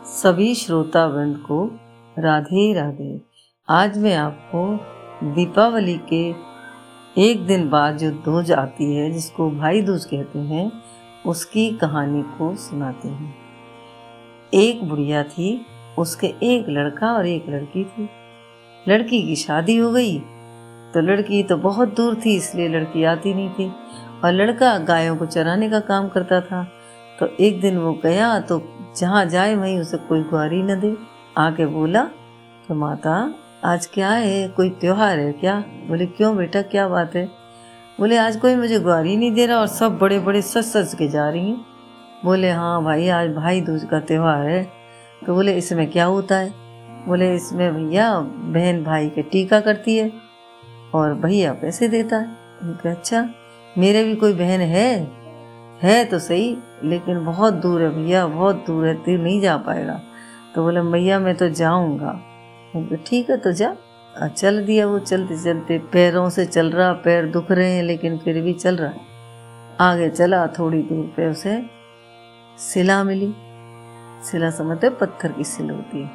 सभी श्रोता वृंद को राधे राधे। आज मैं आपको दीपावली के एक दिन बाद जो दूज आती है, जिसको भाई दूज कहते हैं, उसकी कहानी को सुनाते हैं। एक बुढ़िया थी, उसके एक लड़का और एक लड़की थी। लड़की की शादी हो गई तो लड़की तो बहुत दूर थी, इसलिए लड़की आती नहीं थी। और लड़का गायों को चराने का काम करता था। तो एक दिन वो गया तो जहाँ जाए वहीं उसे कोई ग्वारी न दे। आके बोला तो माता, आज क्या है? कोई त्योहार है क्या? बोले, क्यों बेटा, क्या बात है? बोले, आज कोई मुझे ग्वारी नहीं दे रहा और सब बड़े बड़े सच सच के जा रही हैं। बोले हाँ भाई, आज भाई दूज का त्यौहार है। तो बोले, इसमें क्या होता है? बोले, इसमें भैया, बहन भाई के टीका करती है और भैया पैसे देता है। अच्छा मेरे भी कोई बहन है? है तो सही लेकिन बहुत दूर है भैया बहुत दूर है तू नहीं जा पाएगा। तो बोले भैया मैं तो जाऊँगा। ठीक है तो जा। चल दिया वो चलते चलते पैरों से चल रहा पैर दुख रहे हैं लेकिन फिर भी चल रहा है। आगे चला थोड़ी दूर पे उसे सिला मिली। सिला समझते पत्थर की सिल होती है।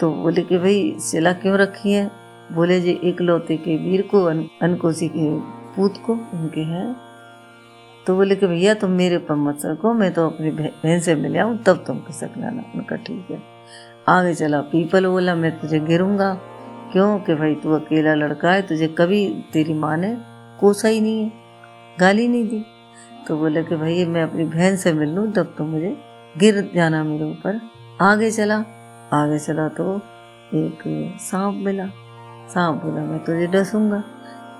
तो बोले कि भाई सिला क्यों रखी है? बोले जी इकलौते के वीर को अन, अनकोसी के पूत को उनके हैं तो बोले कि भैया तुम मेरे पर मत सको मैं तो अपनी बहन से मिल आऊँ, तब तुम खिसक लाना उनका ठीक है। आगे चला, पीपल बोला, मैं तुझे गिरूँगा। क्यों? कि भाई तू अकेला लड़का है, तुझे कभी तेरी माँ ने कोसा ही नहीं है, गाली नहीं दी। तो बोले कि भाई, मैं अपनी बहन से मिल लूँ, तब तो मुझे गिर जाना मेरे ऊपर। आगे चला आगे चला तो एक सांप मिला। सांप बोला, मैं तुझे डसूँगा।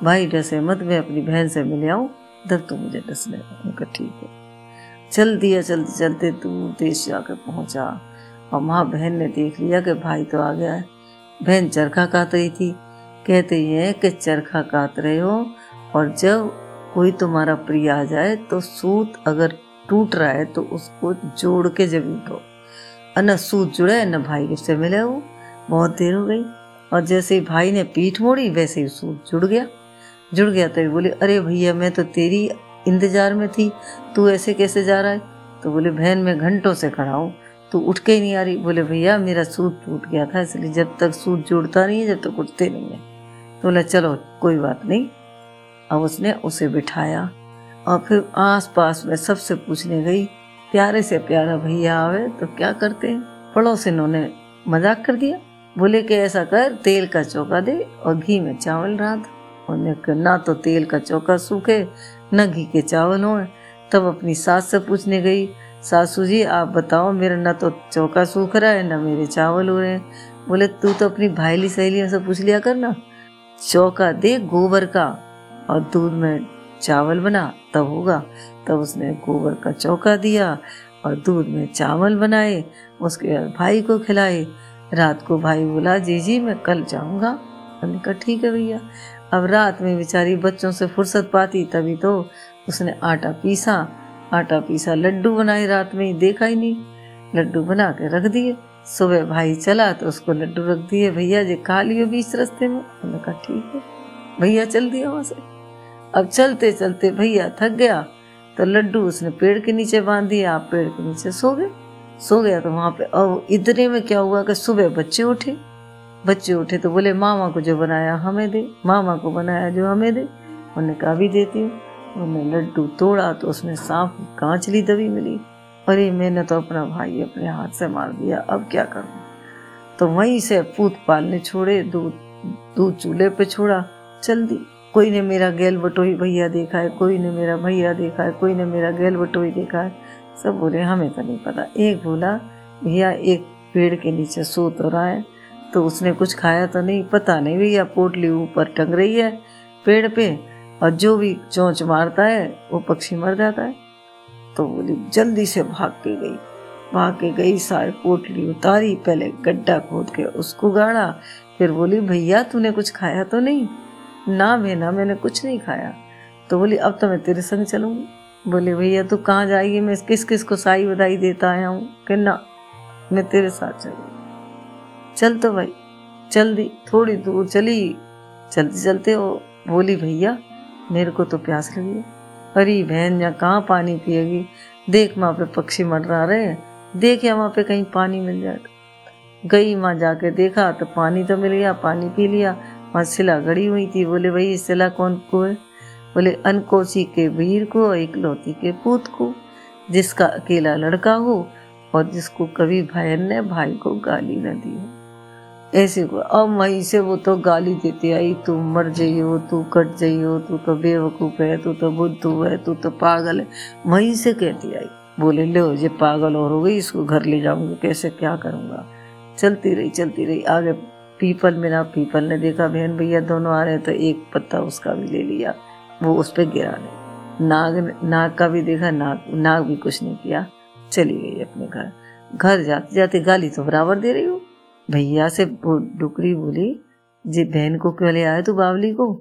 भाई डसे मत, मैं अपनी बहन से मिल आऊँ तब तो मुझे डस लेगा ठीक है। चल दिया चलते चलते दूर देश जाकर पहुँचा। और वहाँ बहन ने देख लिया कि भाई तो आ गया है। बहन चरखा काट रही थी। कहते हैं कि चरखा काट रहे हो और जब कोई तुम्हारा प्रिय आ जाए तो सूत अगर टूट रहा है तो उसको जोड़ के जब उठो न सूत जुड़े न भाई से मिले वो। बहुत देर हो गई और जैसे ही भाई ने पीठ मोड़ी, वैसे ही सूत जुड़ गया। जुड़ गया तभी बोले, अरे भैया, मैं तो तेरी इंतज़ार में थी, तू ऐसे कैसे जा रहा है? तो बोले, बहन, मैं घंटों से खड़ा हूँ, तू उठ के ही नहीं आ रही। बोले, भैया, मेरा सूट टूट गया था, इसलिए जब तक सूट जुड़ता नहीं है, जब तक उठते नहीं है। तो बोला, चलो, कोई बात नहीं। अब उसने उसे बिठाया और फिर आस पास में सबसे पूछने गई, प्यारे से प्यारा भैया आवे तो क्या करते हैं? पड़ोस इन्होंने मज़ाक कर दिया, बोले कि ऐसा कर, तेल का चौका दे और घी में चावल उन्हें ना तो तेल का चौका सूखे, न घी के चावल हो। तब अपनी सास से पूछने गई, सासू जी, आप बताओ, मेरा न तो चौका सूख रहा है, न मेरे चावल हो रहे हैं। बोले, तू तो अपनी भाईली सहेलियों से पूछ लिया कर ना चौका दे गोबर का और दूध में चावल बना, तब होगा। तब उसने गोबर का चौका दिया और दूध में चावल बनाए, उसके बाद भाई को खिलाए। रात को भाई बोला, जी जी, मैं कल जाऊँगा। ठीक है भैया। अब रात में बेचारी बच्चों से फुर्सत पाती, तभी तो उसने आटा पीसा। आटा पीसा, लड्डू बनाए रात में ही देखा ही नहीं। लड्डू बना के रख दिए। सुबह भाई चला तो उसको लड्डू रख दिए। भैया जी खा लियो बीच रास्ते में। उन्होंने कहा, ठीक है। भैया चल दिया वहाँ से। अब चलते चलते भैया थक गया। तो लड्डू उसने पेड़ के नीचे बाँध दिया आप पेड़ के नीचे सो गए। सो गया तो वहाँ पे, अब इतने में क्या हुआ कि सुबह बच्चे उठे। बच्चे उठे तो बोले, मामा को जो बनाया हमें दे, मामा को बनाया जो हमें दे। उन्हें कहा भी देती हूँ। उन्होंने लड्डू तोड़ा तो उसमें सांप कांचली दबी मिली। अरे, मैंने तो अपना भाई अपने हाथ से मार दिया, अब क्या करूँ? तो वहीं से पूत पालने छोड़े, दूध दूध चूल्हे पे छोड़ा चल दी कोई ने मेरा गैल बटोई भैया देखा है, कोई ने मेरा भैया देखा है, कोई ने मेरा गैल बटोई देखा है। सब बोले, हमें तो नहीं पता। एक बोला, भैया, एक पेड़ के नीचे सो तो रहा है। तो उसने कुछ खाया तो नहीं, पता नहीं भैया, पोटली ऊपर टंग रही है पेड़ पे और जो भी चोंच मारता है, वो पक्षी मर जाता है। तो बोली, जल्दी से भाग के गई। भाग के गई, सारी पोटली उतारी, पहले गड्ढा खोद के उसको गाड़ा। फिर बोली, भैया, तूने कुछ खाया तो नहीं? ना बेना मैंने कुछ नहीं खाया। तो बोली, अब तो मैं तेरे संग चलूँगी। बोले, भैया, तू कहाँ जाएगी? मैं किस किस को साई बधाई देता आया हूँ कि ना, मैं तेरे साथ चलूँगी। चल तो भाई चल दी थोड़ी दूर चली। चलते चलते वो बोली, भैया, मेरे को तो प्यास लगी है। अरे बहन, यहाँ कहाँ पानी पिएगी? देख, वहाँ पे पक्षी मर रहा रहे देखे वहाँ पे कहीं पानी मिल जाए गई वहाँ जाके देखा तो पानी तो मिल गया, पानी पी लिया। वहाँ सिला गड़ी हुई थी। बोले, भाई सिला कौन को है? बोले, अनकोसी के वीर को इकलौती के पूत को, जिसका अकेला लड़का हो और जिसको कभी भयन ने भाई को गाली न दी हो। ऐसे अब वहीं से वो तो गाली देती आई, तू मर जाइयो तू कट जाइयो तू तो बेवकूफ़ है, तू तो बुद्धू है, तू तो पागल है। वहीं से कहती आई, बोले, लो, ये पागल और हो गई, इसको घर ले जाऊँगी, कैसे, क्या करूँगा? चलती रही चलती रही। आगे पीपल मेरा पीपल ने देखा, बहन भैया दोनों आ रहे तो एक पत्ता उसका भी ले लिया, वो उस पर गिरा नहीं। नाग नाग का भी देखा, नाग नाग भी कुछ नहीं किया, चली गई अपने घर। घर जाते जाते गाली तो बराबर दे रही हूँ। भैया से डुकरी बोली, जी, बहन को क्यों ले आए तू बावली को?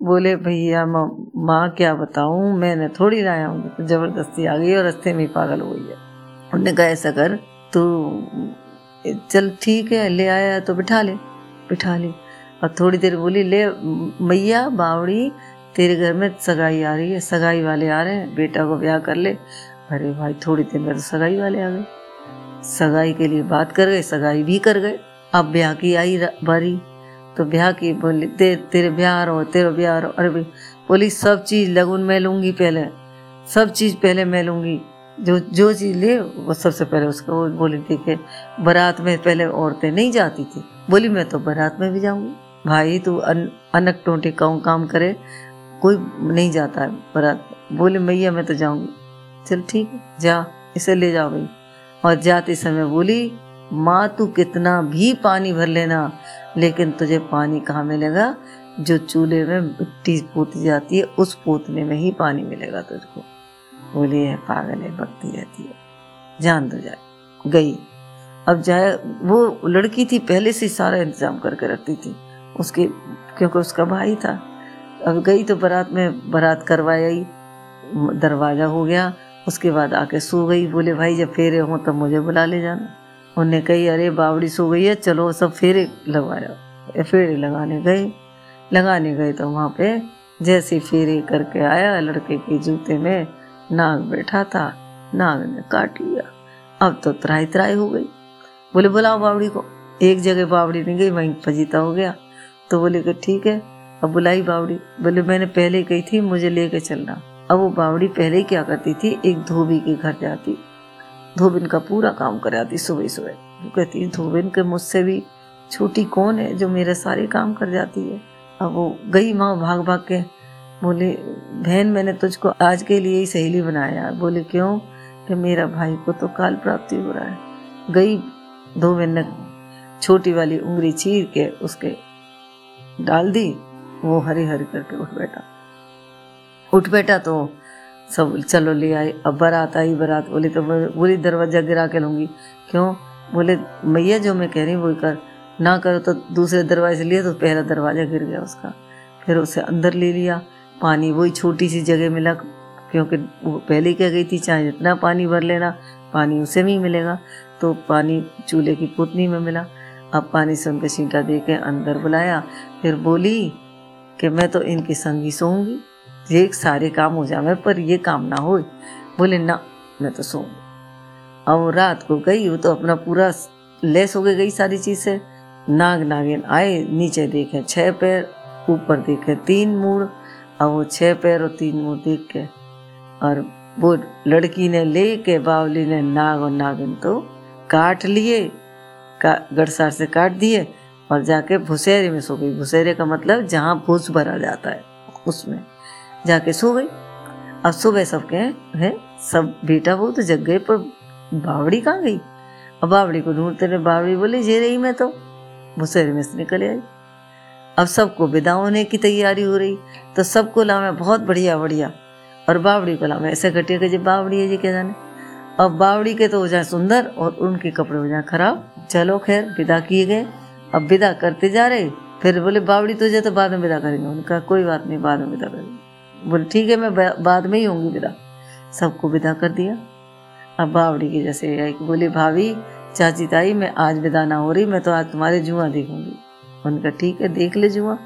बोले, भैया, माँ क्या बताऊँ, मैंने थोड़ी लाया हूँ तो ज़बरदस्ती आ गई और रस्ते में पागल हो गई है। उनने कहा, ऐसा कर, तू चल ठीक है, ले आया तो बिठा ले। बिठा ली और थोड़ी देर बोली, ले, मैया, बावड़ी, तेरे घर में सगाई आ रही है, सगाई वाले आ रहे हैं, बेटा को ब्याह कर ले। अरे भाई, थोड़ी देर में तो सगाई वाले आ गए। सगाई के लिए बात कर गए सगाई भी कर गए। अब ब्याह की आई बारी। तो ब्याह की बोली ते, तेरे ब्याह रहो तेरे ब्याह रहो। अरे बोली सब चीज़ लगुन मैं लूँगी पहले सब चीज़ पहले मैं लूँगी। जो जो चीज़ ले वो सबसे पहले उसको वो बोली थी बारात में पहले औरतें नहीं जाती थी। बोली मैं तो बारात में भी जाऊँगी। भाई तू अन, अनक टोटे काम काम करे? कोई नहीं जाता है बारात बोले मैया मैं तो जाऊँगी। चल ठीक है जा इसे ले जाओ भाई। और जाते समय बोली, माँ, तू कितना भी पानी भर लेना, लेकिन तुझे पानी कहाँ मिलेगा? जो चूल्हे में मिट्टी पोती जाती है, उस पोतने में ही पानी मिलेगा तुझको। बोली है पागल है भक्ति रहती है। जान दो जाए गई। अब जाए, वो लड़की थी, पहले से सारा इंतज़ाम करके रखती थी। उसके, क्योंकि उसका भाई था। अब गई तो बारात में बारात करवाई। दरवाज़ा हो गया। उसके बाद आके सो गई। बोले, भाई, जब फेरे हों तब मुझे बुला ले जाना। उन्हें कही, अरे, बावड़ी सो गई है, चलो सब फेरे लगवाया। फेरे लगाने गए। लगाने गए तो वहाँ पे जैसे फेरे करके आया, लड़के के जूते में नाग बैठा था, नाग ने काट लिया। अब तो त्राई त्राई हो गई। बोले, बुलाओ बावड़ी को। एक जगह बावड़ी नहीं गई, वहीं फजीता हो गया। तो बोले कि, ठीक है, अब बुलाई बावड़ी। बोले, मैंने पहले कही थी, मुझे लेके चलना। अब वो बावड़ी पहले क्या करती थी? एक धोबी के घर जाती। धोबिन का पूरा काम कराती सुबह सुबह। वो कहती, धोबिन, के मुझसे भी छोटी कौन है जो मेरे सारे काम कर जाती है? अब वो गई माँ भाग भाग के, बोले, बहन, मैंने तुझको आज के लिए ही सहेली बनाया बोले, क्यों? कि मेरा भाई को तो काल प्राप्ति हो रहा है। गई दो बहन ने छोटी वाली उंगली चीर के उसके डाल दी, वो हरी हरी करके उठ बैठा। उठ बैठा तो सब, चलो ले आए, अब बारात आई, बारात। बोली तो बोली दरवाज़ा गिरा के लूँगी। क्यों? बोले मैया जो मैं कह रही वही कर। ना करो तो दूसरे दरवाजे से लिए तो पहला दरवाज़ा गिर गया उसका। फिर उसे अंदर ले लिया। पानी वही छोटी सी जगह मिला, क्योंकि वो पहले कह गई थी, चाहे जितना पानी भर लेना, पानी उसे भी मिलेगा। तो पानी चूल्हे की पुतनी में मिला। अब पानी से उनका छींटा दे के अंदर बुलाया। फिर बोली कि, मैं तो इनके संगी सोऊँगी। ये सारे काम हो जाए पर ये काम ना हो बोले, ना, मैं तो सोऊँगी अब रात को गई, वो तो अपना पूरा लेस हो गई गई सारी चीज़। से नाग नागिन आए, नीचे देखे छह पैर, ऊपर देखे तीन मूड। और वो छह पैर और तीन मुँह देख के, और वो लड़की ने ले के बावली ने नाग और नागिन तो काट लिए, का, गड़सार से काट दिए, और जाके भुसेरे में सो गई। भुसेरे का मतलब जहाँ भूस भरा जाता है, उसमें। जाके सो गई। अब सुबह सब के है, सब बेटा वो तो जग गए, पर बावड़ी कहाँ गई? अब बावड़ी को ढूंढते रहे, बावड़ी बोली, जे रही मैं तो। भुसेरे में से निकल आई। अब सबको विदा होने की तैयारी हो रही तो सबको लावे बहुत बढ़िया बढ़िया। और बावड़ी को लावे ऐसे घटिया के जब बावड़ी है जी क्या जाने। अब बावड़ी के तो हो जाए सुंदर और उनके कपड़े हो जाए खराब। चलो खैर, विदा किए गए। अब विदा करते जा रहे, फिर बोले, बावड़ी तो जाए तो बाद में विदा करेंगे। उनका, कोई बात नहीं, बाद में विदा करेंगे। बोले, ठीक है, मैं बाद में ही होंगी विदा। सबको विदा कर दिया। अब बावड़ी की जैसे आई बोली, भाभी, चाची ताई, मैं आज विदा ना हो रही, मैं तो आज तुम्हारे जुआ देखूँगी। उनका ठीक है, देख ले जुआ।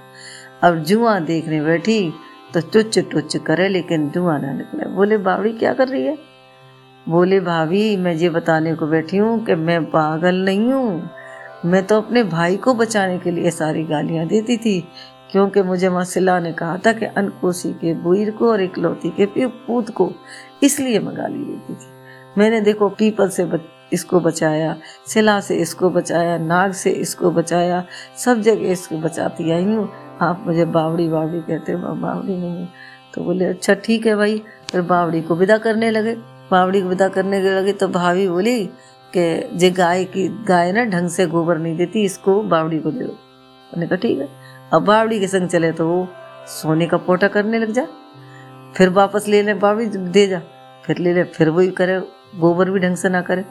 अब जुआ देखने बैठी तो टुच टुच करे, लेकिन जुआ ना निकले। बोले, बावड़ी, क्या कर रही है? बोले, भाभी, मैं ये बताने को बैठी हूँ कि मैं पागल नहीं हूँ। मैं तो अपने भाई को बचाने के लिए सारी गालियाँ देती थी। क्योंकि मुझे मसिला ने कहा था कि अनकोसी के बुईर को और इकलौती के पूत को इसलिए मंगा गाली देती थी। मैंने देखो पीपल से बच, इसको बचाया सिला से इसको बचाया नाग से इसको बचाया सब जगह इसको बचाती आई हूँ। आप मुझे बावड़ी बावड़ी कहते हो बावड़ी नहीं तो बोले अच्छा ठीक है भाई। फिर बावड़ी को विदा करने लगे। बावड़ी को विदा करने लगे तो भाभी बोली कि जे गाय की गाय ना ढंग से गोबर नहीं देती इसको बावड़ी को दे दो। मैंने कहा ठीक है। अब बावड़ी के संग चले तो वो सोने का पोटा करने लग जा। फिर वापस ले ले बावड़ी, दे जा। फिर ले ले, फिर वही करे, गोबर भी ढंग से ना करे।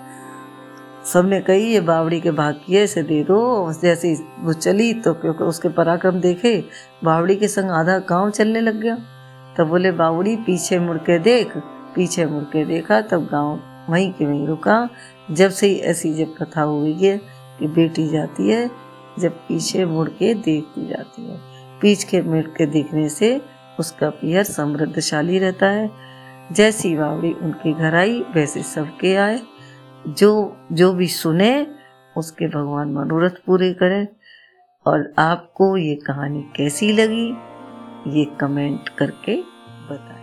सबने कही, ये बावड़ी के भाग्य से दे दो, जैसे वो चली तो क्योंकि उसके पराक्रम देखे, बावड़ी के संग आधा गाँव चलने लग गया। तब बोले, बावड़ी, पीछे मुड़ के देख, पीछे मुड़ के देखा, तब गाँव वहीं के वहीं रुका। जब से ही ऐसी जब कथा हुई है कि बेटी जाती है जब पीछे मुड़ के देखती जाती है। पीछ मुड़ के देखने से उसका पियर समृद्धशाली रहता है। जैसी बावड़ी उनके घर आई, वैसे सबके आए। जो जो भी सुने, उसके भगवान मनोरथ पूरे करें। और आपको ये कहानी कैसी लगी, ये कमेंट करके बताएँ।